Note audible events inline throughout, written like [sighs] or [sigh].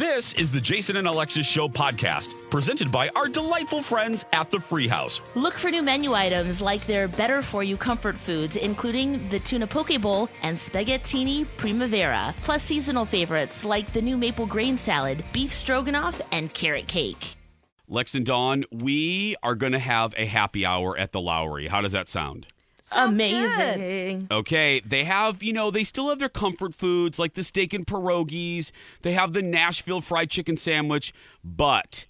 This is the Jason and Alexis Show podcast, presented by our delightful friends at the Free House. Look for new menu items like their better for you comfort foods, including the tuna poke bowl and spaghettini primavera, plus seasonal favorites like the new maple grain salad, beef stroganoff, and carrot cake. Lex and Dawn, we are going to have a happy hour at the Lowry. How does that sound? Amazing. Okay, they have, you know, they still have their comfort foods like the steak and pierogies. They have the Nashville fried chicken sandwich, but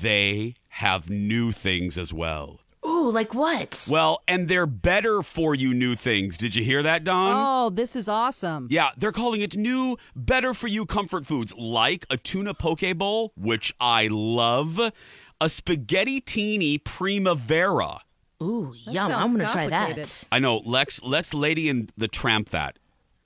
they have new things as well. Ooh, like what? Well, and they're better for you new things. Did you hear that, Dawn? Oh, this is awesome. Yeah, they're calling it new, better for you comfort foods like a tuna poke bowl, which I love, a spaghettini primavera. Ooh, That yum. I'm going to try that. I know, Lex, let's Lady and the Tramp that.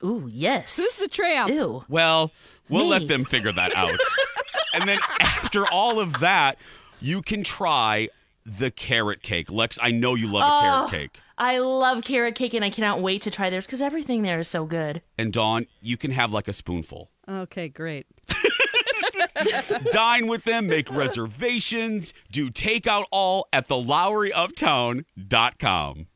Ooh, yes. Who's the tramp? Ew. Well, we'll Me. let them figure that out. [laughs] and then after all of that, you can try the carrot cake. Lex, I know you love a Oh. carrot cake. I love carrot cake and I cannot wait to try theirs because everything there is so good. And Dawn, you can have like a spoonful. Okay, great. [laughs] [laughs] Dine with them, make reservations, do takeout all at thelowryuptown.com.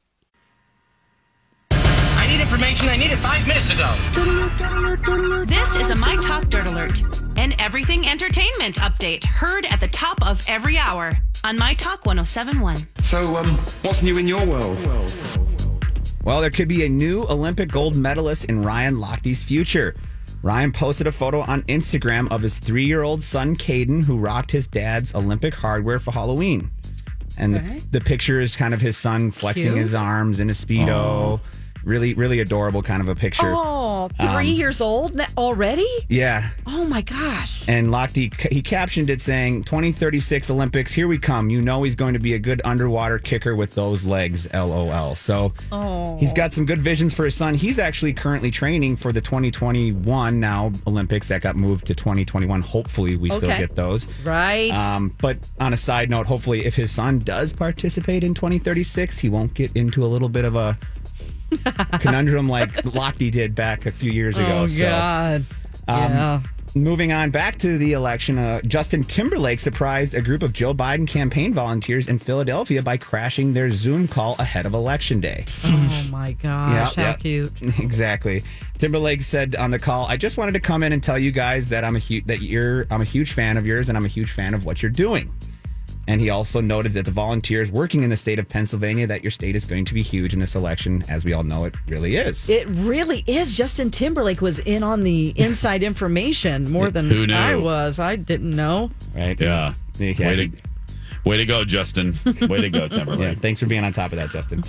I need information. I needed five minutes ago. This is a My Talk Dirt Alert, an everything entertainment update heard at the top of every hour on My Talk 1071. So, um, what's new in your world? Well, there could be a new Olympic gold medalist in Ryan Lochte's future. Ryan posted a photo on Instagram of his three year old son, Caiden, who rocked his dad's Olympic hardware for Halloween. And the, the picture is kind of his son flexing Cute. his arms in a Speedo. Really, really adorable kind of a picture. Oh, three Um, years old already? Yeah. Oh my gosh. And Lochte, he captioned it saying, 2036 Olympics, here we come. You know he's going to be a good underwater kicker with those legs, LOL. So oh. he's got some good visions for his son. He's actually currently training for the 2021 now Olympics that got moved to 2021. Hopefully, we still get those. Right. Um, but on a side note, hopefully, if his son does participate in 2036, he won't get into a little bit of a [laughs] conundrum like Lochte did back a few years ago. oh So- God. um, yeah. Moving on back to the election, uh, Justin Timberlake surprised a group of Joe Biden campaign volunteers in Philadelphia by crashing their Zoom call ahead of Election Day. Oh my gosh. Yeah, how yeah. cute. [laughs] exactly. Timberlake said on the call, "I just wanted to come in and tell you guys that I'm a hu- that you're I'm a huge fan of yours and I'm a huge fan of what you're doing." And he also noted that the volunteers working in the state of Pennsylvania that your state is going to be huge in this election, as we all know it really is. It really is. Justin Timberlake was in on the inside information more than Who knew? I was. I didn't know. right? Yeah. Yeah, Way to, way to go, Justin. Way to go, [laughs] Yeah, Timberlake. thanks for being on top of that, Justin.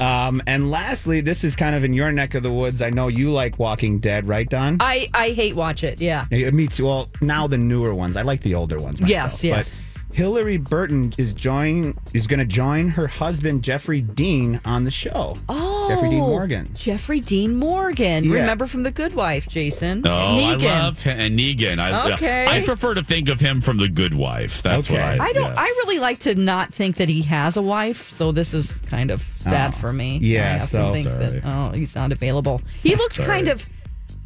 um, and lastly, this is kind of in your neck of the woods. I know you like Walking Dead, right, Dawn? I, I hate watch it. Yeah. Yeah, Me too. Well, now the newer ones. I like the older ones. Myself, Yes, yes. But Hilarie Burton is join is going to join her husband Jeffrey Dean on the show. Oh, Jeffrey Dean oh, Morgan. Jeffrey Dean Morgan. Yeah. Remember from The Good Wife, Jason? Oh, Negan. I love him. And Negan. I, Okay. I prefer to think of him from The Good Wife. That's Okay. what I. I don't. yes. I really like to not think that he has a wife, so this is kind of sad Oh, for me. yeah, I have so- to think Sorry. that oh, he's not available. He [laughs] looks kind of.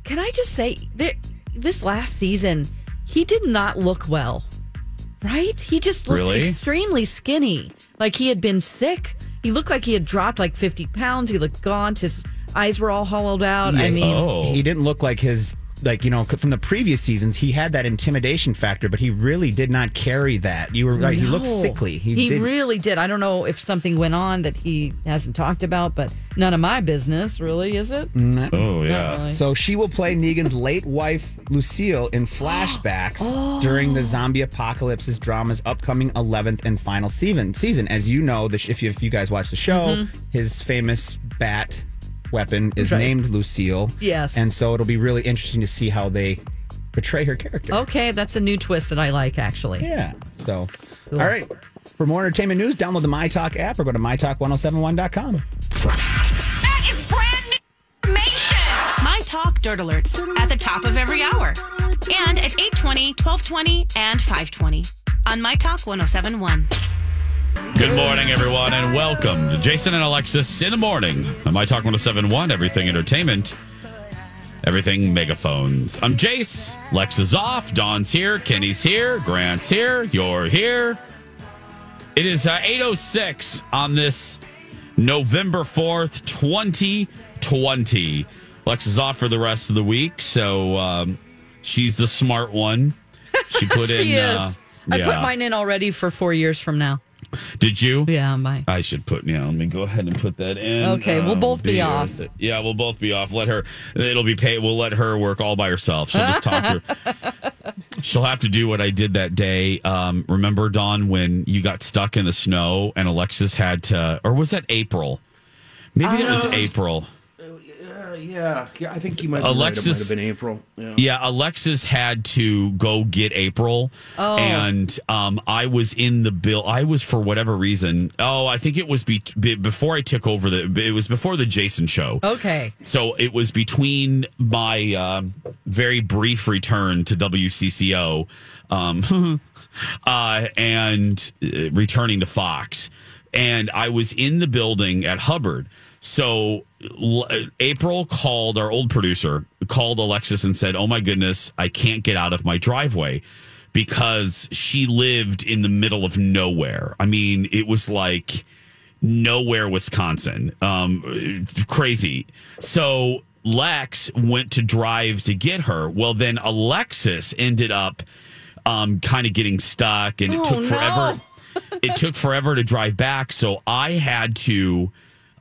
Can I just say that this last season, he did not look well. Right? He just looked Really? extremely skinny, like he had been sick. He looked like he had dropped like fifty pounds. He looked gaunt. His eyes were all hollowed out. I mean, Oh. He didn't look like his like you know from the previous seasons. He had that intimidation factor, but he really did not carry that. You were right. He looked sickly. He, He, did. really did. I don't know if something went on that he hasn't talked about, but none of my business, really, is it? Oh, yeah. Really. So she will play Negan's [laughs] late wife, Lucille, in flashbacks oh. during the zombie apocalypse's drama's upcoming 11th and final season. Season, as you know, the sh- if you if you guys watch the show, mm-hmm. his famous bat weapon is Right. named Lucille. Yes. and so it'll be really interesting to see how they portray her character. Okay, that's a new twist that I like, actually. Yeah. So, all right. For more entertainment news, download the MyTalk app or go to mytalk1071.com. That is brand new information. My Talk Dirt Alerts at the top of every hour. And at 820, 1220, and 520 on My Talk 1071. Good morning, everyone, and welcome to Jason and Alexis in the morning on My Talk 1071, Everything Entertainment, Everything Megaphones. I'm Jace. Lex is off. Dawn's here. Kenny's here. Grant's here. You're here. It is uh, 8.06 on this November 4th, 2020. Lex is off for the rest of the week, so um, she's the smart one. She put [laughs] in. She is. uh, I put mine in already for four years from now. Did you? Yeah, my. I should put. Yeah, let me go ahead and put that in. Okay, we'll both be off. Yeah, we'll both be off. Let her. It'll be paid. We'll let her work all by herself. She'll just talk to her. [laughs] She'll have to do what I did that day. Um, remember, Dawn, when you got stuck in the snow and Alexis had to, or was that April? Maybe it was April. Uh, yeah, yeah, I think you might. Be right. It might have been April. Yeah. Yeah, Alexis had to go get April, Oh. and um, I was in the bill. I was for whatever reason. Oh, I think it was be, be, before I took over the. It was before the Jason show. Okay. So it was between my um, very brief return to WCCO um, [laughs] uh, and uh, returning to Fox. And I was in the building at Hubbard. So L- April called our old producer, called Alexis and said, Oh my goodness, I can't get out of my driveway because she lived in the middle of nowhere. I mean, it was like nowhere Wisconsin. Um, crazy. So Lex went to drive to get her. Well, then Alexis ended up um, kind of getting stuck, and it Oh, took no. forever. [laughs] it took forever to drive back, so I had to.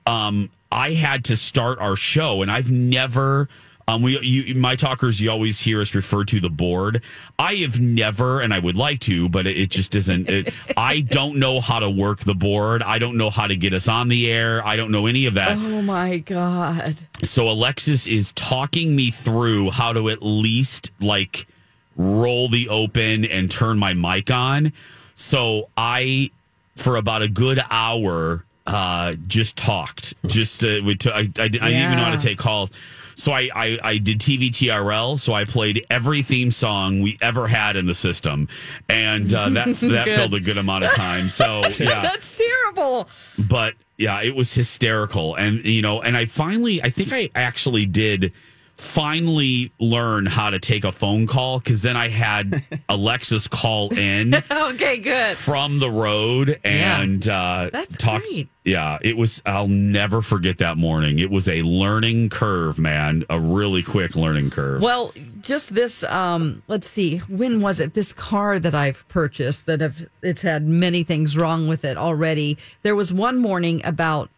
Um, I had to start our show, and I've never. Um, we, you, my talkers, you always hear us refer to the board. I have never, and I would like to, but it, it just isn't. It, I don't know how to work the board. I don't know how to get us on the air. I don't know any of that. Oh my god. So Alexis is talking me through how to at least like roll the open and turn my mic on. So I, for about a good hour, uh, just talked. [laughs] Just uh, we took. I, I, I didn't even know how to take calls. So I, I I did TVTRL. So I played every theme song we ever had in the system, and uh, that's [laughs] that filled a good amount of time. So [laughs] yeah, That's terrible. but yeah, it was hysterical. And, you know, and I finally, I think I actually did finally learn how to take a phone call because then I had [laughs] Alexis call in [laughs] Okay, good. from the road and uh, That's talk. great. Yeah, it was, I'll never forget that morning. It was a learning curve, man, a really quick learning curve. Well, just this um let's see, when was it? This car that I've purchased that have it's had many things wrong with it already. There was one morning about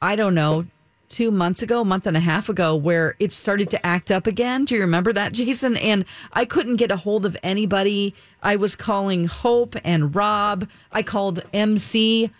I don't know, 2 months ago, a month and a half ago where it started to act up again. Do you remember that, Jason? And I couldn't get a hold of anybody. I was calling Hope and Rob. I called MC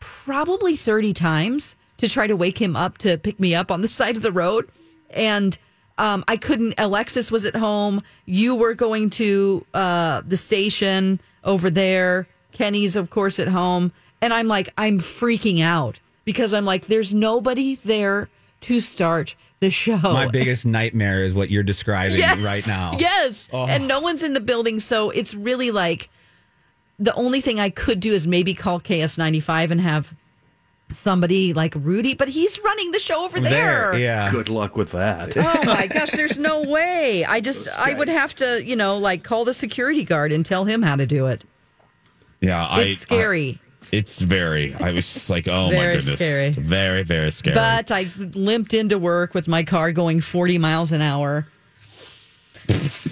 probably 30 times to try to wake him up to pick me up on the [laughs] side of the road. And um, I couldn't. Alexis was at home. You were going to uh, the station over there. Kenny's, of course, at home. And I'm like, I'm freaking out because I'm like, there's nobody there to start the show. My biggest nightmare is what you're describing Yes, right now. Yes. Oh. And no one's in the building. So it's really like the only thing I could do is maybe call KS95 and have somebody like Rudy, but he's running the show over there. There, yeah. Good luck with that. Oh my gosh, there's no way. I just, I would have to, you know, like call the security guard and tell him how to do it. yeah, I, It's scary. I- it's very, I was just like, oh my goodness. scary. Very, very scary. but I limped into work with my car going 40 miles an hour.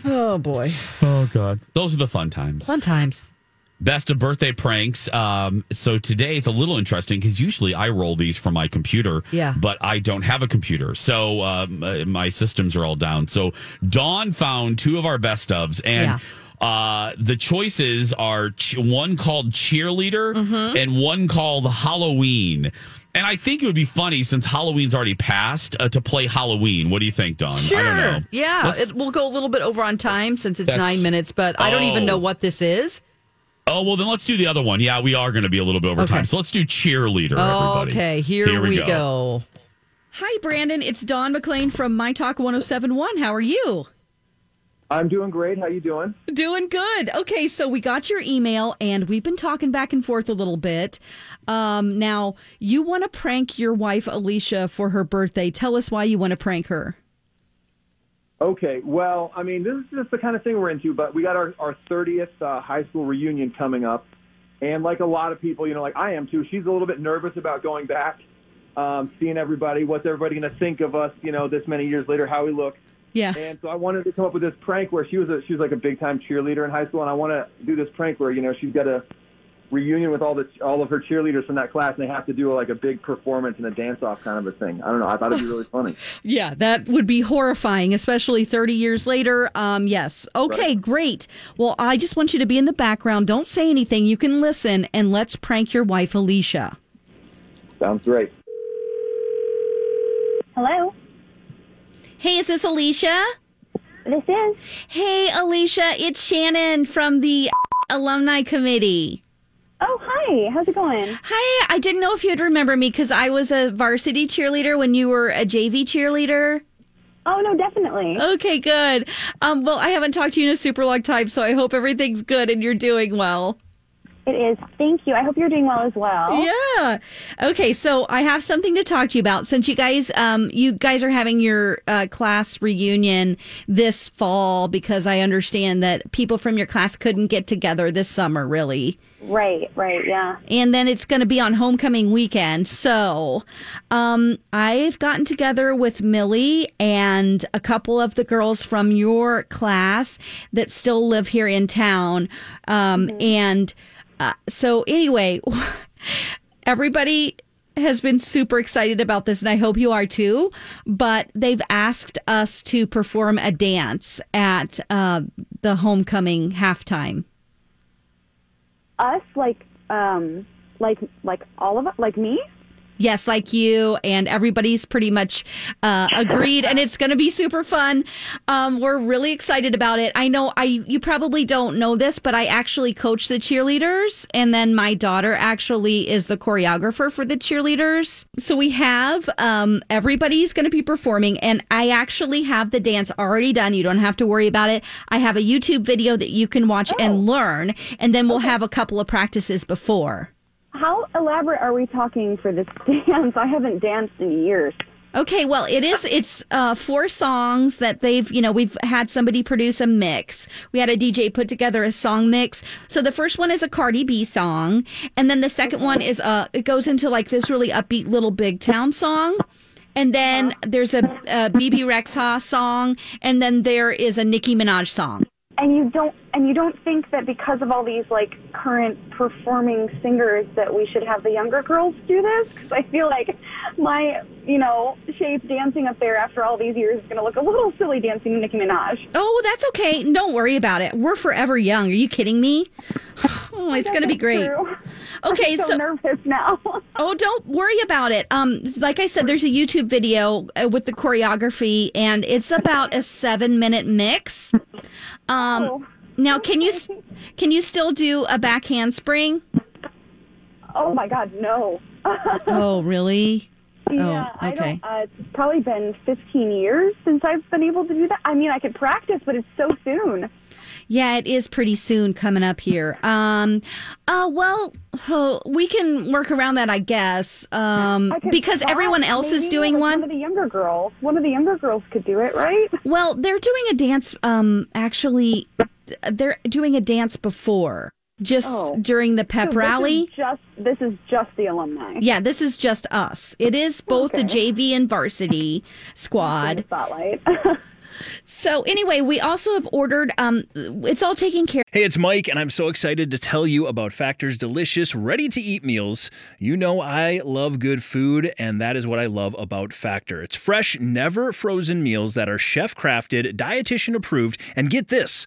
oh boy. oh, God. Those are the fun times. Sometimes. Best of birthday pranks. Um, so today it's a little interesting because usually I roll these from my computer. Yeah. But I don't have a computer. So um, uh, my systems are all down. So Dawn found two of our best ofs. And uh, the choices are ch- one called Cheerleader Mm-hmm. and one called Halloween. And I think it would be funny since Halloween's already passed uh, to play Halloween. What do you think, Dawn? Sure. I don't know. Yeah, Let's- it will go a little bit over on time since it's nine minutes, but I don't even Oh. know what this is. Oh well, then let's do the other one. Yeah, we are going to be a little bit over Okay. time, so let's do cheerleader. everybody. Okay, here, Here we we, go. go. Hi, Brandon. It's Dawn McLean from My Talk 1071. How are you? I'm doing great. How you doing? Doing good. Okay, so we got your email and we've been talking back and forth a little bit. Um, now, you want to prank your wife, Alicia, for her birthday. Tell us why you want to prank her. Okay. Well, I mean, this is just the kind of thing we're into, but we got our, our 30th uh, high school reunion coming up. And like a lot of people, you know, like I am too, she's a little bit nervous about going back, um, seeing everybody, what's everybody going to think of us, you know, this many years later, how we look. Yeah. And so I wanted to come up with this prank where she was a, she was like a big time cheerleader in high school, and I want to do this prank where you know she's got a reunion with all the all of her cheerleaders from that class, and they have to do like a big performance and a dance off kind of a thing. I don't know. I thought it'd be really funny. [laughs] Yeah, that would be horrifying, especially 30 years later. Um, yes. Okay, great. Well, I just want you to be in the background. Don't say anything. You can listen and let's prank your wife, Alicia. Sounds great. Hello. Hey, is this Alicia? This is. Hey, Alicia, it's Shannon from the alumni committee. Oh, hi. How's it going? Hi, I didn't know if you'd remember me because I was a varsity cheerleader when you were a JV cheerleader. Oh, no, definitely. Okay, good. Um, well, I haven't talked to you in a super long time, so I hope everything's good and you're doing well. It is. Thank you. I hope you're doing well as well. Yeah. Okay, so I have something to talk to you about since you guys um you guys are having your uh, class reunion this fall because I understand that people from your class couldn't get together this summer really. Right, right, yeah. And then it's going to be on homecoming weekend. So, um, I've gotten together with Millie and a couple of the girls from your class that still live here in town. Um, and uh, so, anyway, [laughs] everybody has been super excited about this, and I hope you are too. But they've asked us to perform a dance at uh, the homecoming halftime. Us, like, um, like, like all of us, like me? Yes, like you, and everybody's pretty much uh, agreed, and it's going to be super fun. Um, we're really excited about it. I know I you probably don't know this, but I actually coach the cheerleaders, and then my daughter actually is the choreographer for the cheerleaders. So we have um, everybody's going to be performing, and I actually have the dance already done. You don't have to worry about it. I have a YouTube video that you can watch and learn, and then we'll have a couple of practices before. How elaborate are we talking for this [laughs] dance? I haven't danced in years. Okay, well, it is. It's uh, four songs that they've, you know, we've had somebody produce a mix. We had a DJ put together a song mix. So the first one is a Cardi B song, and then the second one is uh, it goes into like this really upbeat little big town song. And then there's a, a Bebe Rexha song, and then there is a Nicki Minaj song. And you don't, and you don't think that because of all these like current performing singers that we should have the younger girls do this? Because I feel like my, you know, shape dancing up there after all these years is going to look a little silly dancing Nicki Minaj. Oh, that's okay. Don't worry about it. We're forever young. Are you kidding me? [sighs] Oh, it's going to be great. [laughs] Okay, I'm so, so nervous now. [laughs] Oh, don't worry about it. Um, like I said, there's a YouTube video uh, with the choreography, and it's about a seven minute mix. Um, now can you [laughs] can you still do a back handspring? oh my God, no. [laughs] Oh, really? Yeah, oh, I okay. don't. Uh, it's probably been 15 years since I've been able to do that. I mean, I could practice, but it's so soon. Yeah, it is pretty soon coming up here. Um, uh, well, oh, we can work around that, I guess. Um, I because everyone else is doing one. One of the younger girls. One of the younger girls could do it, right? Well, they're doing a dance. Um, actually, they're doing a dance before, just Oh. during the pep So rally. is just this is just the alumni. Yeah, this is just us. It is both the JV and varsity squad. Spotlight. [laughs] So anyway, we also have ordered. Um, it's all taken care. Hey, it's Mike, and I'm so excited to tell you about Factor's delicious, ready to eat meals. You know, I love good food, and that is what I love about Factor. It's fresh, never frozen meals that are chef crafted, dietitian approved, and get this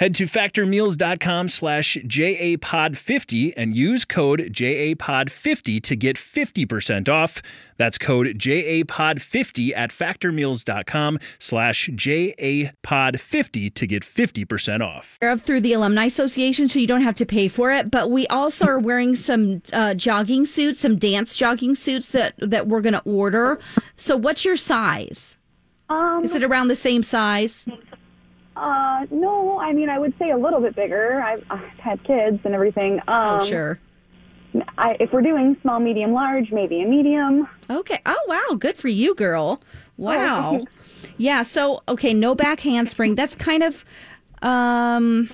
Head to factormeals.com slash JAPOD50 and use code JAPOD50 to get 50% off. That's code JAPOD50 at factormeals.com slash JAPOD50 to get 50% off. through the Alumni Association, so you don't have to pay for it. But we also are wearing some uh, jogging suits, some dance jogging suits that that we're going to order. So, what's your size? Um, Is it around the same size? Uh, no, I mean, I would say a little bit bigger. I've, I've had kids and everything. Um, oh, sure. I, if we're doing small, medium, large, maybe a medium. Okay. Oh, wow. Good for you, girl. Wow. thank you. yeah. So, okay, no back handspring. That's kind of. um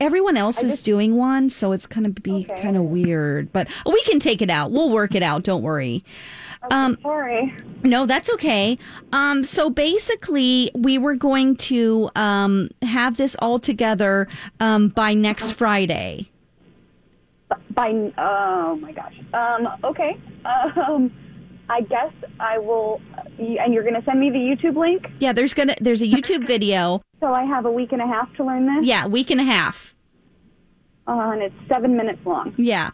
Everyone else is doing one, so it's going to be kind of weird. But we can take it out. We'll work it out. Don't worry. Um, sorry. No, that's okay. Um, so basically, we were going to um, have this all together um, by next Friday. By oh my gosh. Um, okay. Um, I guess I will. And you're going to send me the YouTube link. Yeah, there's gonna there's a YouTube video. So I have a week and a half to learn this. Yeah, week and a half. Uh, and it's seven minutes long. Yeah,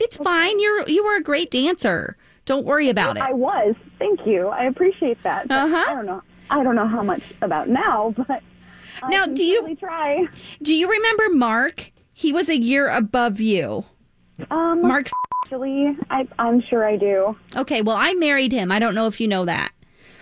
it's fine. You're you were a great dancer. Don't worry about it. I was. Thank you. I appreciate that. Uh-huh. I don't know. I don't know how much about now, [laughs] but I Now, do you try? Do you remember Mark? He was a year above you. Um, Mark. Actually, I, I'm sure I do. Okay, well, I married him. I don't know if you know that.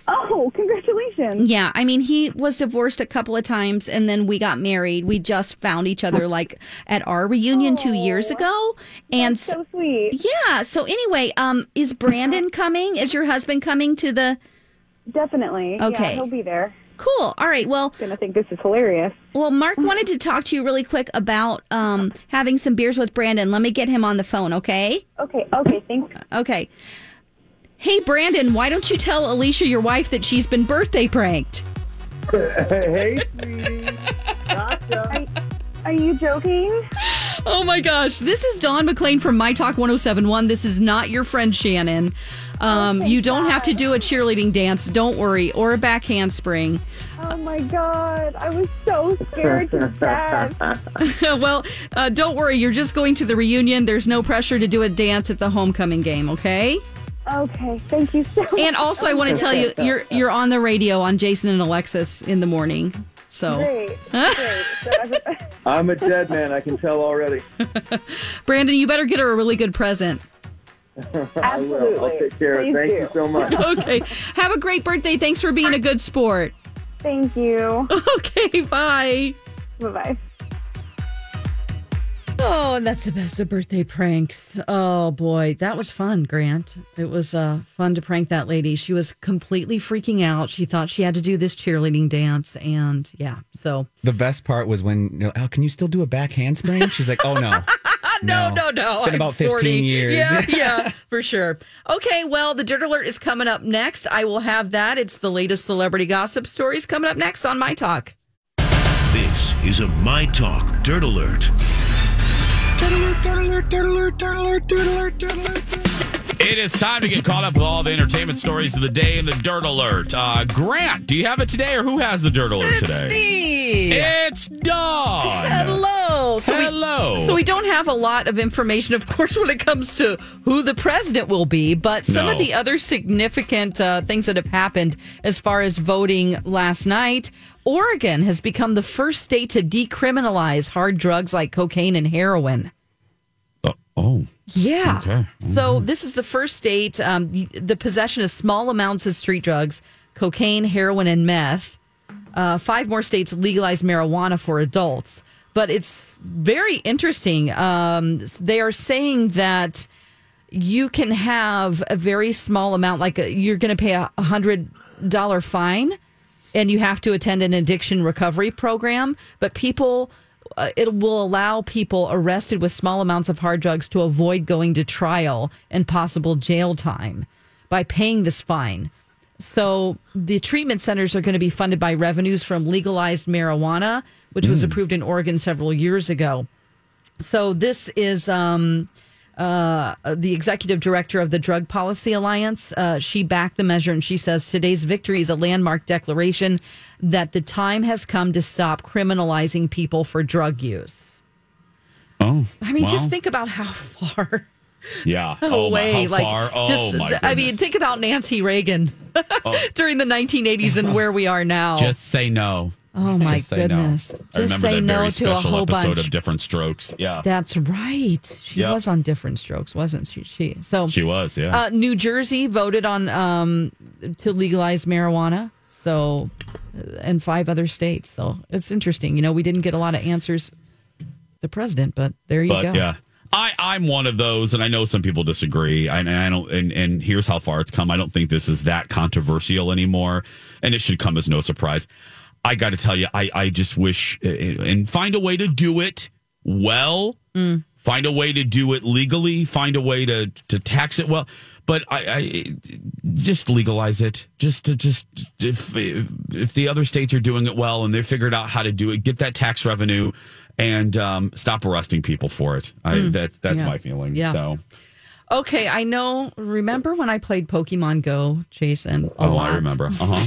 Oh, congratulations! Yeah, I mean, he was divorced a couple of times and then we got married. We just found each other like at our reunion two years ago. And so sweet. Yeah. So anyway, um, is Brandon coming? Is your husband coming to the Definitely. Okay. Yeah, he'll be there. Cool. All right. Well, gonna think this is hilarious. Well, Mark [laughs] wanted to talk to you really quick about um having some beers with Brandon. Let me get him on the phone, okay? Okay. Okay. Thanks. Okay. Hey, Brandon, why don't you tell Alicia, your wife, that she's been birthday pranked? hey, [laughs] sweetie. Are, are you joking? Oh my gosh. This is Dawn McLean from My Talk 1071. This is not your friend Shannon. Um, you don't have to do a cheerleading dance, don't worry, or a back handspring. Oh my god! I was so scared to death. [laughs] well, uh, don't worry, you're just going to the reunion. There's no pressure to do a dance at the homecoming game, okay? Okay. Thank you so. Much. And also, I want to tell you, you're you're on the radio on Jason and Alexis in the morning. So, Great. [laughs] Great. [laughs] I'm a dead man. I can tell already. [laughs] Brandon, you better get her a really good present. I will. I'll take care of it. Thank do. you so much. okay. Have a great birthday. Thanks for being a good sport. Thank you. Okay, bye. Bye bye. Oh, and that's the best of birthday pranks. Oh boy, that was fun, Grant. It was uh, fun to prank that lady. She was completely freaking out. She thought she had to do this cheerleading dance, and yeah, so The best part was when, you know, oh, can you still do a back handspring? She's like, oh no. [laughs] no, no, no. It's been I'm about 15 40. years. Yeah, [laughs] yeah, for sure. Okay, well, the Dirt Alert is coming up next. I will have that. It's the latest celebrity gossip stories coming up next on My Talk. This is a My Talk Dirt Alert. It is time to get caught up with all the entertainment stories of the day in the Dirt Alert. Uh, Grant, do you have it today, or who has the Dirt Alert today? Me. It's Dawn. Hello. So Hello. We, so we don't have a lot of information, of course, when it comes to who the president will be, but some No. of the other significant uh, things that have happened as far as voting last night. Oregon has become the first state to decriminalize hard drugs like cocaine and heroin. Oh. Yeah. Okay. So this is the first state. Um, the- the possession of small amounts of street drugs, cocaine, heroin, and meth. Uh, five more states legalize marijuana for adults. But it's very interesting. Um, they are saying that you can have a very small amount, like a, you're going to pay a hundred dollar fine, and you have to attend an addiction recovery program. But people uh, it will allow people arrested with small amounts of hard drugs to avoid going to trial and possible jail time by paying this fine. So the treatment centers are going to be funded by revenues from legalized marijuana, which was Mm. approved in Oregon several years ago. So this is um, uh, the executive director of the Drug Policy Alliance. Uh, she backed the measure and she says today's victory is a landmark declaration that the time has come to stop criminalizing people for drug use. Oh, I mean, just think about how far [laughs] Yeah. [laughs] Oh, my, away, how like far? Oh, just- my I mean, think about Nancy Reagan [laughs] during the 1980s and where we are now. Just say no. Oh, my Just no. goodness. I Just say no to a whole episode bunch. of Diff'rent Strokes. Yeah. That's right. She Yep. was on Diff'rent Strokes, wasn't she? She so She was, yeah. Uh, New Jersey voted on um, to legalize marijuana. So, uh, and five other states. So it's interesting. You know, we didn't get a lot of answers. The president, but there you but go. yeah. I, I'm one of those, and I know some people disagree. I don't, and, and here's how far it's come. I don't think this is that controversial anymore, and it should come as no surprise. I got to tell you, I, I just wish uh, and find a way to do it well. Mm. Find a way to do it legally. Find a way to to tax it well. But I, I just legalize it. Just to just if if the other states are doing it well and they figured out how to do it, get that tax revenue and um, stop arresting people for it. I, Mm. that that's Yeah. my feeling. Yeah. So Okay, I know. Remember when I played Pokemon Go, Jason? A oh, lot? I remember. Uh huh.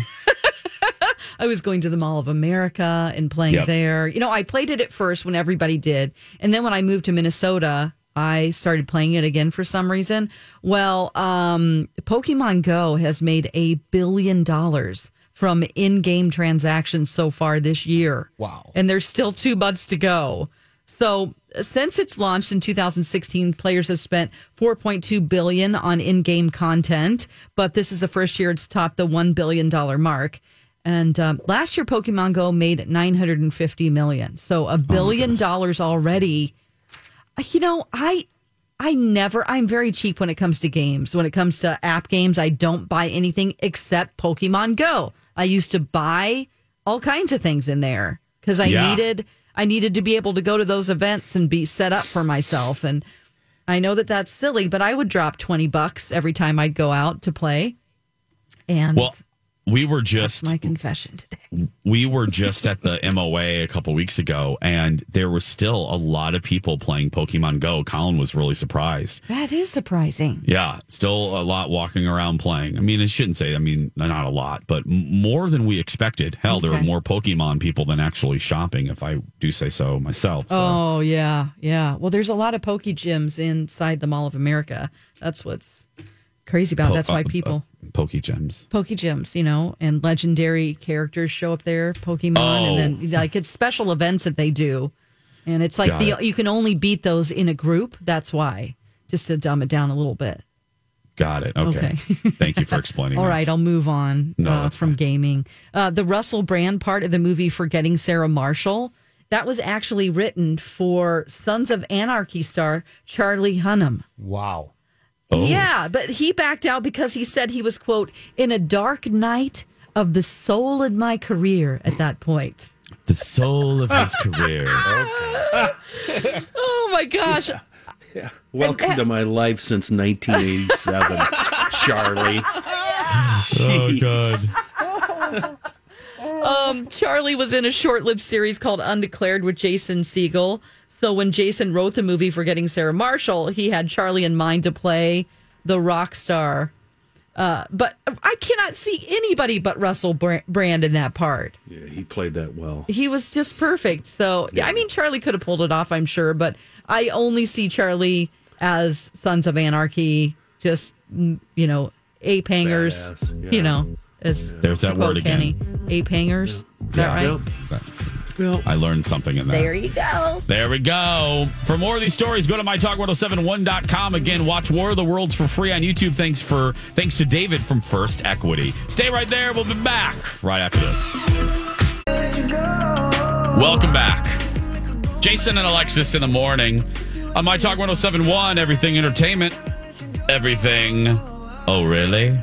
I was going to the Mall of America and playing Yep. there. You know, I played it at first when everybody did. And then when I moved to Minnesota, I started playing it again for some reason. Well, um, Pokemon Go has made a billion dollars from in game transactions so far this year. Wow. And there's still two months to go. So since its launched in 2016, players have spent 4.2 billion on in-game content, but this is the first year it's topped the 1 billion dollar mark. And um, last year, Pokemon Go made 950 million, so a billion dollars already. Uh, You know, I I never I'm very cheap when it comes to games. When it comes to app games, I don't buy anything except Pokemon Go. I used to buy all kinds of things in there because I Yeah. needed I needed to be able to go to those events and be set up for myself and I know that that's silly, but I would drop 20 bucks every time I'd go out to play. And Well, we were just That's my confession today. we were just at the MOA a couple weeks ago, and there was still a lot of people playing Pokemon Go. Colin was really surprised. That is surprising. Yeah, still a lot walking around playing. I mean, I shouldn't say, I mean, not a lot, but more than we expected. Hell, there were Okay. more Pokemon people than actually shopping, if I do say so myself. So. Oh yeah, yeah. Well, there's a lot of Poke gyms inside the Mall of America. That's what's crazy about. Po- That's why uh, people uh, Poke Gems. Poke gyms, you know, and legendary characters show up there, Pokemon, Oh. and then like it's special events that they do, and it's like Got the it. you can only beat those in a group. That's why, just to dumb it down a little bit. Got it. Okay. Okay. [laughs] Thank you for explaining. [laughs] All that. right, I'll move on No, uh, that's from gaming. Uh, the Russell Brand part of the movie Forgetting Sarah Marshall that was actually written for Sons of Anarchy star Charlie Hunnam. Wow. Oh. Yeah, but he backed out because he said he was quote in a dark night of the soul in my career at that point. The soul of his career. [laughs] Oh my gosh. Yeah. Uh, Welcome to my life since 1987, [laughs] Charlie. Oh, God. Um, Charlie was in a short-lived series called Undeclared with Jason Segel. So when Jason wrote the movie Forgetting Sarah Marshall, he had Charlie in mind to play the rock star. Uh, but I cannot see anybody but Russell Brand in that part. Yeah, he played that well. He was just perfect. So yeah, I mean Charlie could have pulled it off, I'm sure, but I only see Charlie as Sons of Anarchy, just mm, you know, ape hangers. Yeah. You know, as There's that to quote word again. Ape hangers. Is that right? Yep. That's- I learned something in that. There you go. There we go. For more of these stories, go to mytalk1071.com. Again, watch War of the Worlds for free on YouTube. Thanks for thanks to David from First Equity. Stay right there. We'll be back right after this. Welcome back. Jason and Alexis in the morning on My Talk 1071, Everything Entertainment. Everything. Oh, really?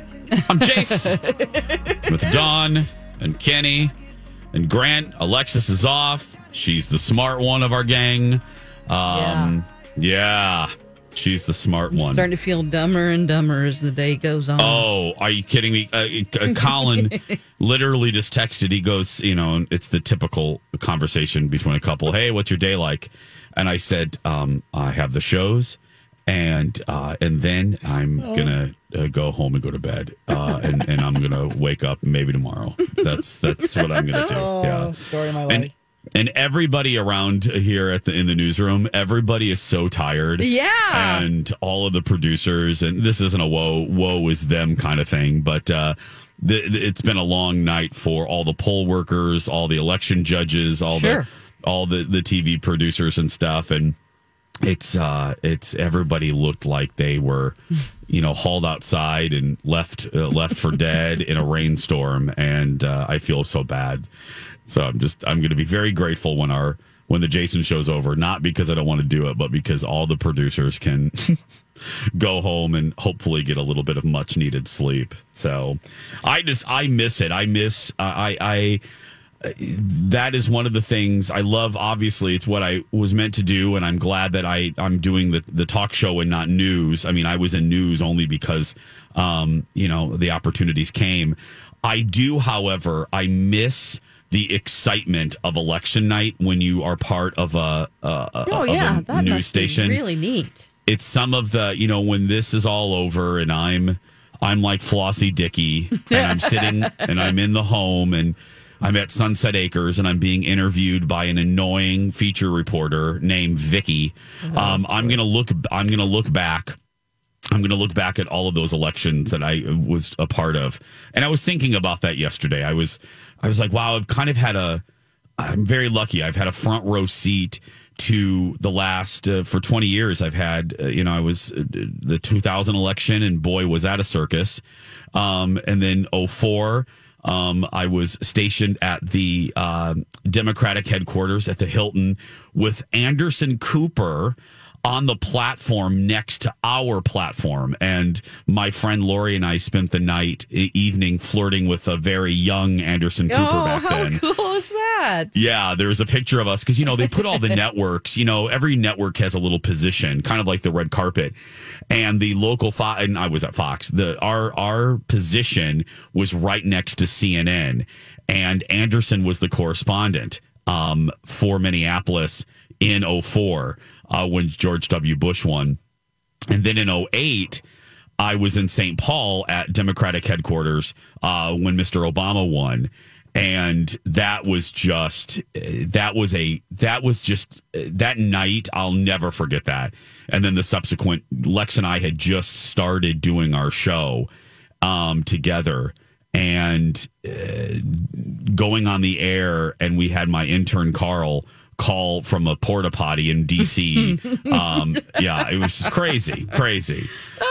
I'm Jace with Dawn and Kenny and Grant. Alexis is off. She's the smart one of our gang. Um, yeah. she's the smart I'm one. starting to feel dumber and dumber as the day goes on. Oh, are you kidding me? Uh, uh, Colin [laughs] literally just texted. He goes, you know, it's the typical conversation between a couple. Hey, what's your day like? And I said, um, I have the shows, and uh, and then I'm gonna uh, go home and go to bed, uh, and and I'm gonna wake up maybe tomorrow. That's that's what I'm gonna do. Yeah, story of my and and everybody around here at the in the newsroom, everybody is so tired. Yeah. and all of the producers, and this isn't a woe woe is them kind of thing, but. uh the, it's been a long night for all the poll workers, all the election judges, all Sure. the all the the TV producers and stuff, and it's uh it's everybody looked like they were you know hauled outside and left uh, left for dead in a rainstorm. And uh, i feel so bad. So i'm just i'm going to be very grateful when our when the jason show's over. Not because i don't want to do it but because all the producers can [laughs] go home and hopefully get a little bit of much needed sleep. So i just i miss it. I miss i i that is one of the things I love. Obviously, it's what I was meant to do, and I'm glad that I I'm doing the the talk show and not news. I mean, I was in news only because um, you know the opportunities came. I do, however, I miss the excitement of election night when you are part of a, a, a Oh yeah, a that news station really neat. it's some of the you know when this is all over and i'm i'm like flossie dicky and i'm sitting [laughs] and i'm in the home and i'm at sunset acres and i'm being interviewed by an annoying feature reporter named vicky um, i'm gonna look i'm gonna look back I'm going to look back at all of those elections that I was a part of. And I was thinking about that yesterday. I was I was like, wow, I've kind of had a I'm very lucky. I've had a front row seat to the last uh, for 20 years I've had uh, you know I was uh, the 2000 election and boy was that a circus. Um and then 04 um, I was stationed at the uh, Democratic headquarters at the Hilton with Anderson Cooper on the platform next to our platform. And my friend Lori and I spent the night, evening, flirting with a very young Anderson Cooper oh, back how then. cool is that? Yeah, there's a picture of us because you know they put all the [laughs] networks. You know, every network has a little position, kind of like the red carpet. And the local Fox, and I was at Fox. The our our position was right next to CNN, and Anderson was the correspondent um, for Minneapolis in 04 uh, when George W. Bush won, and then in 08 I was in St. Paul at Democratic headquarters uh, when Mr. Obama won. And that was just, that was a, that was just, that night, I'll never forget that. And then the subsequent, Lex and I had just started doing our show um, together and uh, going on the air. And we had my intern, Carl, call from a porta potty in DC. [laughs] um, yeah, it was just crazy, crazy.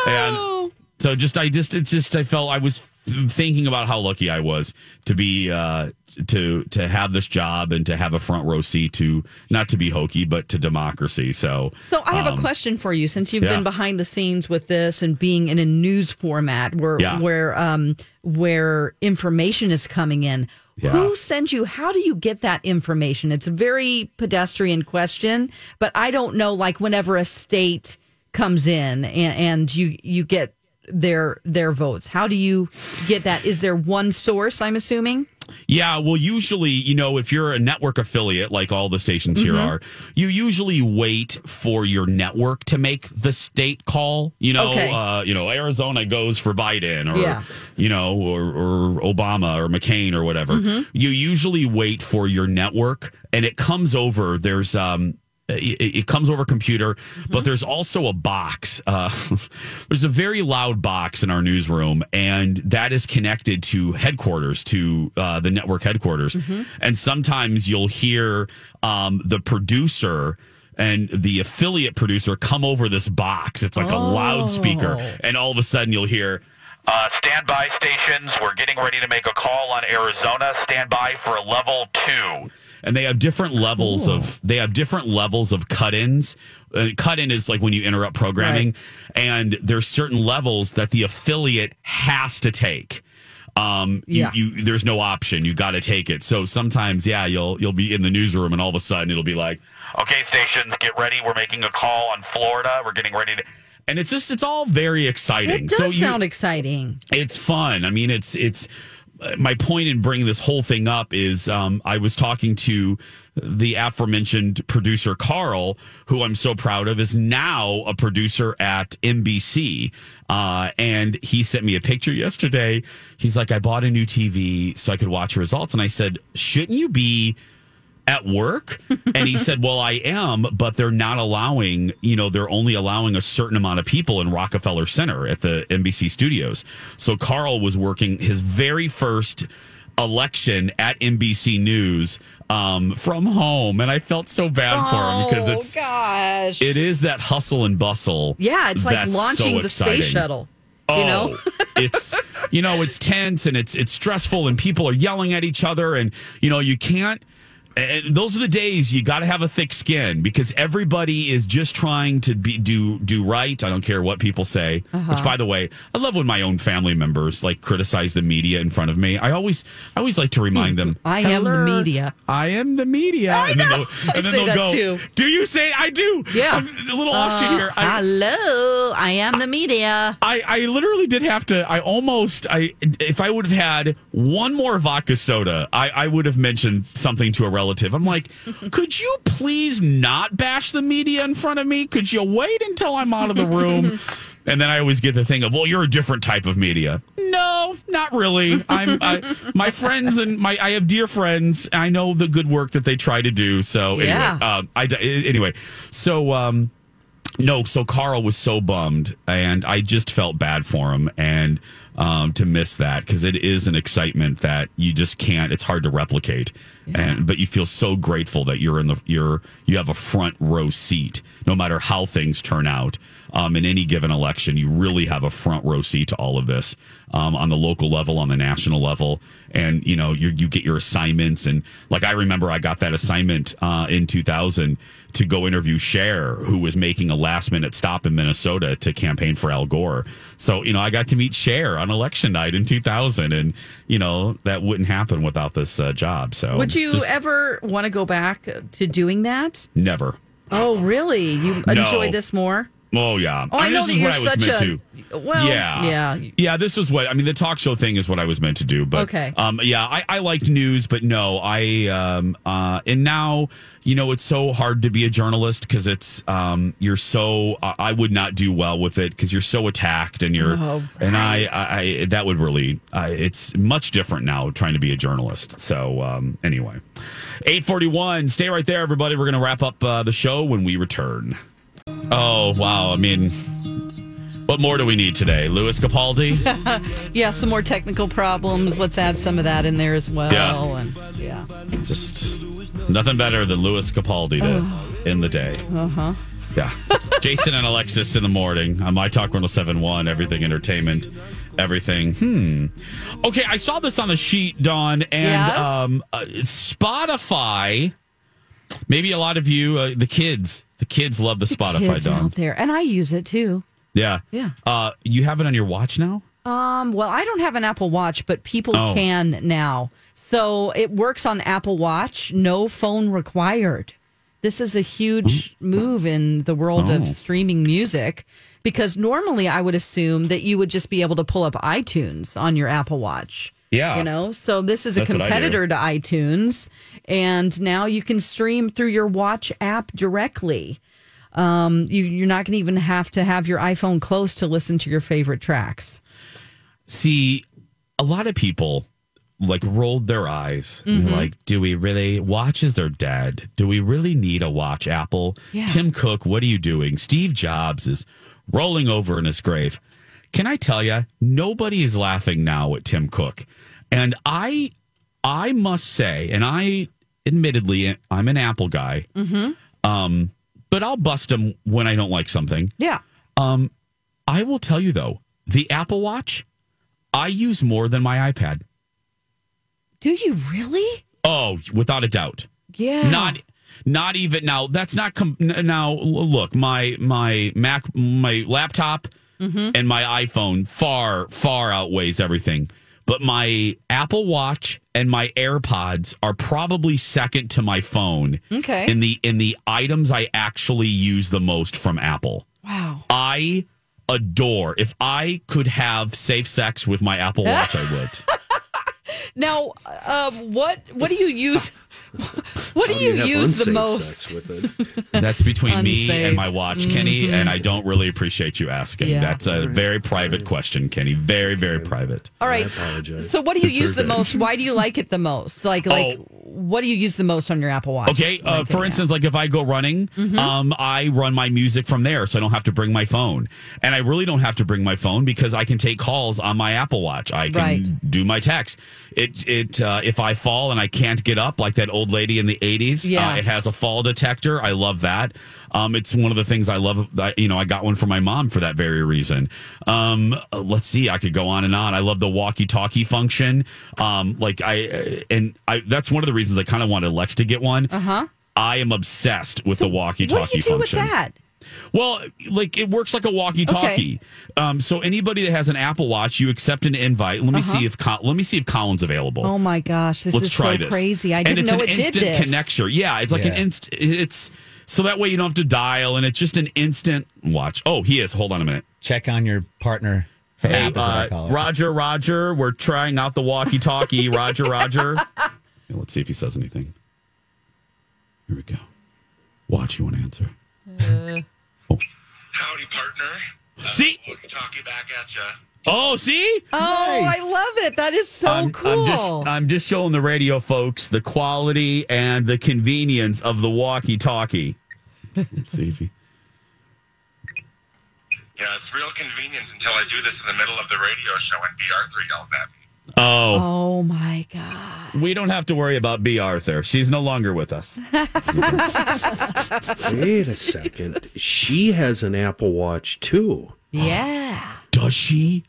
And so just, I just, it's just, I felt I was thinking about how lucky I was to be, uh, to to have this job and to have a front row seat to not to be hokey but to democracy so So I have um, a question for you since you've yeah. been behind the scenes with this and being in a news format where Yeah. where um where information is coming in. Yeah. Who sends you how do you get that information? It's a very pedestrian question, but I don't know like whenever a state comes in and, and you you get their their votes. How do you get that? Is there one source, I'm assuming? Yeah, well, usually, you know, if you're a network affiliate, like all the stations here Mhm. are, you usually wait for your network to make the state call. You know, Okay. uh, you know, Arizona goes for Biden, or Yeah. you know, or, or Obama or McCain or whatever. Mhm. You usually wait for your network, and it comes over. There's um. It, it comes over computer, but there's also a box. Uh, [laughs] there's a very loud box in our newsroom, and that is connected to headquarters, to uh, the network headquarters. And sometimes you'll hear um, the producer and the affiliate producer come over this box. It's like a loudspeaker, and all of a sudden you'll hear. Uh, standby stations. We're getting ready to make a call on Arizona. Stand by for a level. And they have different levels of they have different levels of cut-ins. Uh, cut-in is like when you interrupt programming, and there's certain levels that the affiliate has to take. Um, Yeah. you, there's no option. You got to take it. So sometimes, yeah, you'll you'll be in the newsroom, and all of a sudden it'll be like, okay, stations, get ready. We're making a call on Florida. We're getting ready to, and it's just it's all very exciting. It does so you, sound exciting. it's fun. I mean, it's it's my point in bringing this whole thing up is um, I was talking to the aforementioned producer Carl, who I'm so proud of, is now a producer at NBC, uh, and he sent me a picture yesterday. He's like, I bought a new TV so I could watch results, and I said, shouldn't you be? At work and he said well i am but they're not allowing you know they're only allowing a certain amount of people in rockefeller center at the nbc studios so carl was working his very first election at nbc news um, from home and i felt so bad for him because it's Oh, gosh. it is that hustle and bustle Yeah, it's like launching so the space shuttle. Oh, You know? [laughs] it's you know it's tense and it's it's stressful and people are yelling at each other and you know you can't. And those are the days you got to have a thick skin because everybody is just trying to be do do right. I don't care what people say. Uh-huh. Which, by the way, I love when my own family members like criticize the media in front of me. I always I always like to remind them, I am the media. I am the media." and then they'll, I then say that go, too. "Do you say I do?" Yeah. I'm a little offshoot Uh, here. I- hello, I am the media. I, I literally did have to. I almost. I if I would have had one more vodka soda, I, I would have mentioned something to a relative. I'm like, [laughs] could you please not bash the media in front of me? Could you wait until I'm out of the room? [laughs] And then I always get the thing of, well, you're a different type of media. No, not really. I'm I, my friends and my I have dear friends. I know the good work that they try to do. So Yeah. anyway, uh, I anyway. So um, no, so Carl was so bummed, and I just felt bad for him, and um, to miss that because it is an excitement that you just can't. It's hard to replicate, and but you feel so grateful that you're in the you're you have a front row seat, no matter how things turn out. Um, in any given election, you really have a front row seat to all of this um, on the local level, on the national level, and you know you you get your assignments. And like I remember, I got that assignment uh, in 2000 to go interview Cher, who was making a last minute stop in Minnesota to campaign for Al Gore. So you know, I got to meet Cher on election night in 2000, and you know that wouldn't happen without this uh, job. So Would you just ever want to go back to doing that? never? Oh, really? You No. enjoy this more? Oh yeah. Oh, I know this that is you're what I was such meant a- to. well, yeah, yeah. yeah. This is what I mean. The talk show thing is what I was meant to do. But Okay. um, yeah, I, I liked news, but no, I um, uh, and now you know it's so hard to be a journalist because it's um, you're so I I would not do well with it because you're so attacked and you're Oh, and I, I, I that would really I, it's much different now trying to be a journalist. So um, anyway, eight forty one. Stay right there, everybody. We're gonna wrap up uh, the show when we return. Oh wow! I mean, what more do we need today, Lewis Capaldi? [laughs] yeah, some more technical problems. Let's add some of that in there as well. Yeah. And yeah. Just nothing better than Lewis Capaldi to end the day. Uh huh. Yeah. Jason and Alexis in the morning on My Talk 1071, Everything Entertainment, Everything. Hmm. Okay, I saw this on the sheet, Dawn, and Yes? um, uh, Spotify. Maybe a lot of you, uh, the kids, kids love the Spotify, Kids Dawn. out there, and I use it too. Yeah. Yeah. Uh, you have it on your watch now? Um, well, I don't have an Apple Watch, but people Oh. can now. So it works on Apple Watch, no phone required. This is a huge move in the world Oh. of streaming music because normally I would assume that you would just be able to pull up iTunes on your Apple Watch. Yeah. You know, so this is a That's do. competitor to iTunes, and now you can stream through your watch app directly. Um, you, you're not going to even have to have your iPhone close to listen to your favorite tracks. See, a lot of people like rolled their eyes. Mhm. Like, do we really? Watches are dead. Do we really need a watch? Apple. Yeah. Tim Cook, what are you doing? Steve Jobs is rolling over in his grave. Can I tell you? Nobody is laughing now at Tim Cook, and I, I must say, and I admittedly, I'm an Apple guy. Mm-hmm. Um, but I'll bust him when I don't like something. Yeah. Um, I will tell you though, the Apple Watch, I use more than my iPad. Do you really? Oh, without a doubt. Yeah. Not, not even now. That's not com- now. Look, my my Mac, my laptop, Mhm. and my iPhone far far outweighs everything. But my Apple Watch and my AirPods are probably second to my phone. Okay. In the in the items I actually use the most from Apple. Wow. I adore. If I could have safe sex with my Apple Watch, I would. [laughs] Now, um, what what do you use? What do How you, have use the most? with it? [laughs] That's between me Unsafe. and my watch, Kenny, Mhm. and I don't really appreciate you asking. Yeah. That's a very private question, Kenny. Very, very private. All right. So, what do you use the most? Why do you like it the most? Like, like, what do you use the most on your Apple Watch? Okay, uh, for instance, like if I go running, Mhm. um, I run my music from there, so I don't have to bring my phone, and I really don't have to bring my phone because I can take calls on my Apple Watch. I can Right. do my text. It it uh, if I fall and I can't get up, like that old lady in the eighties, Yeah. uh, it has a fall detector. I love that. Um, it's one of the things I love. I- You know, I got one for my mom for that very reason. Um, uh, let's see, I could go on and on. I love the walkie-talkie function. Um, like I uh, and I that's one of the reasons I kind of wanted Lex to get one. Uh huh. I am obsessed with the walkie-talkie What do you do function. with that? Well, like it works like a walkie-talkie. Um, so anybody that has an Apple Watch, you accept an invite. Let me Uh-huh. see if Col- let me see if Colin's available. Oh my gosh, this Let's is try so this. crazy! I and didn't it's know an it did instant this. connection. Yeah, it's like an Yeah. inst. It's so that way you don't have to dial, and it's just an instant watch. Oh, he is. Hold on a minute. Check on your partner. Hey, app is what I uh, call it. Roger, Roger, we're trying out the walkie-talkie. [laughs] Roger, Roger. Yeah, let's see if he says anything. Here we go. Watch, you want to answer? Howdy, partner. Uh, see? Talkie back at ya. Oh, see? Oh, I love it. That is so I'm, cool. I'm just, I'm just showing the radio folks the quality and the convenience of the walkie-talkie. Let's [laughs] see if he. Yeah, it's real convenient until I do this in the middle of the radio show and Bea Arthur yells at me. Oh, oh my god! we don't have to worry about Bea Arthur. She's no longer with us. [laughs] Wait a second. She has an Apple Watch too. Yeah, Does she?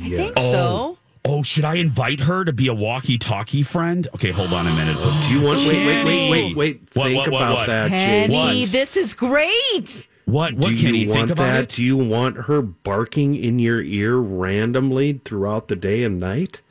I think Oh. so. Oh, should I invite her to be a walkie-talkie friend? Okay, hold on a minute. [gasps] Do you want? Wait, wait, wait, wait, wait. What, Think what, what, about what? that, Penny, James. this is great. What? What Do can you you think about that? it? Do you want her barking in your ear randomly throughout the day and night?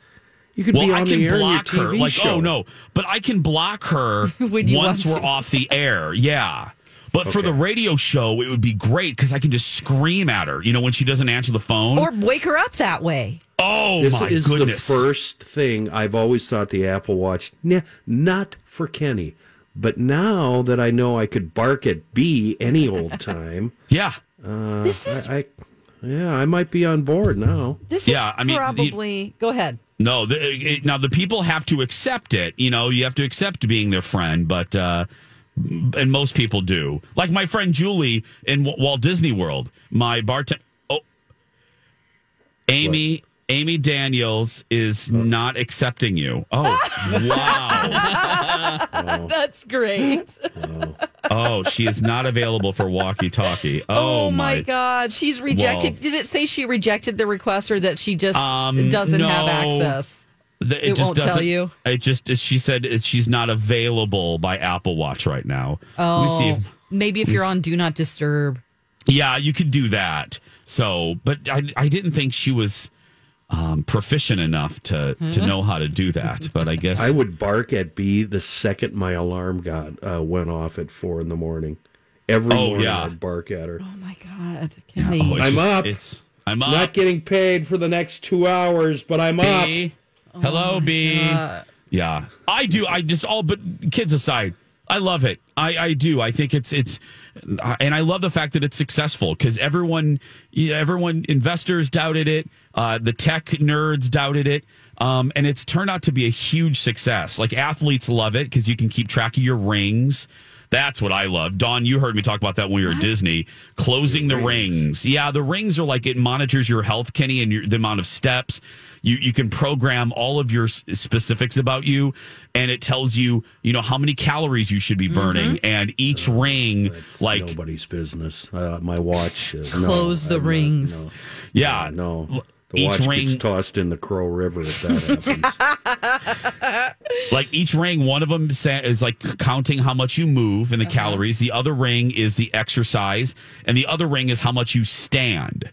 You could well, be I on can the air in your block TV her. Like, show. oh no, but I can block her [laughs] once we're off the air. Yeah. But for the radio show, it would be great because I can just scream at her. You know, when she doesn't answer the phone. Or wake her up that way. oh This my is goodness! the first thing I've always thought the Apple Watch. Nah, not for Kenny, but now that I know I could bark at B any old [laughs] time, yeah. uh, This is- I, I, yeah, I might be on board now. This Yeah, is I mean, the- probably. go ahead. No, the, it, now the people have to accept it. You know, you have to accept being their friend, but uh, and most people do. Like my friend Julie in W- Walt Disney World, my bartender. Oh, Amy. Amy Daniels is not accepting you. Oh, [laughs] wow. [laughs] That's great. Oh, she is not available for walkie talkie. Oh, Oh, my God. She's rejected. Whoa. Did it say she rejected the request or that she just Um, doesn't have access? The- It won't tell you? It just she said she's not available by Apple Watch right now. Let me see Oh, if maybe if you're on Do Not Disturb. Yeah, you could do that. So, but I, I didn't think she was um, proficient enough to to know how to do that. But I guess I would bark at B the second my alarm got uh, went off at four in the morning. Every Oh, morning yeah. I'd bark at her. Oh my God. Yeah, Kenny. oh, I'm just- up. It's I'm up. Not getting paid for the next two hours, but I'm up. B. Hello, B. Yeah, I do. I just all but kids aside, I love it. I I do. I think it's it's, and I love the fact that it's successful because everyone, everyone, investors doubted it. Uh, the tech nerds doubted it. Um, and it's turned out to be a huge success. Like athletes love it because you can keep track of your rings. That's what I love. Dawn, you heard me talk about that when we were at Disney. Closing the rings. Yeah, the rings are like it monitors your health, Kenny, and your, the amount of steps. You you can program all of your s- specifics about you, and it tells you you know how many calories you should be burning, and each ring It's like nobody's business. Uh, my watch. Uh, no, Close the I'm not- rings. no. yeah no. The each watch ring gets tossed in the Crow River if that happens. [laughs] like each ring one of them is like counting how much you move and the calories the other ring is the exercise and the other ring is how much you stand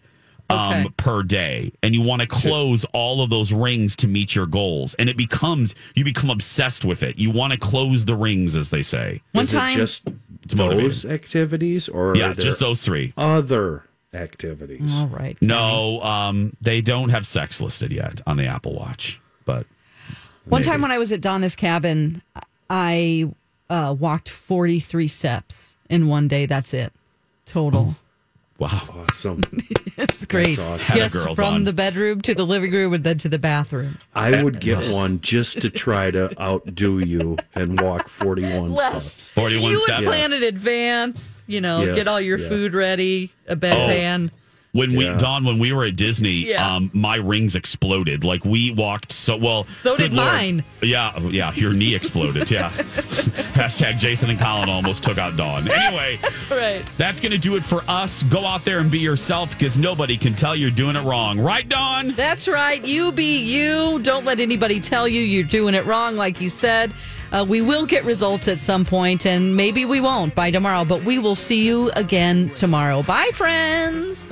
um, Okay. per day, and you want to close all of those rings to meet your goals, and it becomes you become obsessed with it. You want to close the rings, as they say. One Is time- it just It's motivating. those activities, or Yeah, just those three. other activities? All right. No, um, they don't have sex listed yet on the Apple Watch, but One maybe. time when I was at Donna's cabin, I uh, walked 43 steps in one day. That's it. Total. wow, Awesome. [laughs] It's great. awesome. Yes, girls from on. the bedroom to the living room and then to the bathroom. I would get one just to try to outdo you and walk 41 steps. forty-one you steps. would plan in advance, you know, Yes, get all your yeah. food ready, a bedpan. Oh. When we Yeah. Dawn, when we were at Disney, Yeah. um, my rings exploded. Like we walked so well. So did Lord. mine. Yeah, yeah. Your knee exploded. Yeah. [laughs] Hashtag Jason and Colin almost took out Dawn. Anyway, [laughs] Right. that's gonna do it for us. Go out there and be yourself because nobody can tell you're doing it wrong, right, Dawn? That's right. You be you. Don't let anybody tell you you're doing it wrong, like you said. Uh, we will get results at some point, and maybe we won't by tomorrow, but we will see you again tomorrow. Bye, friends.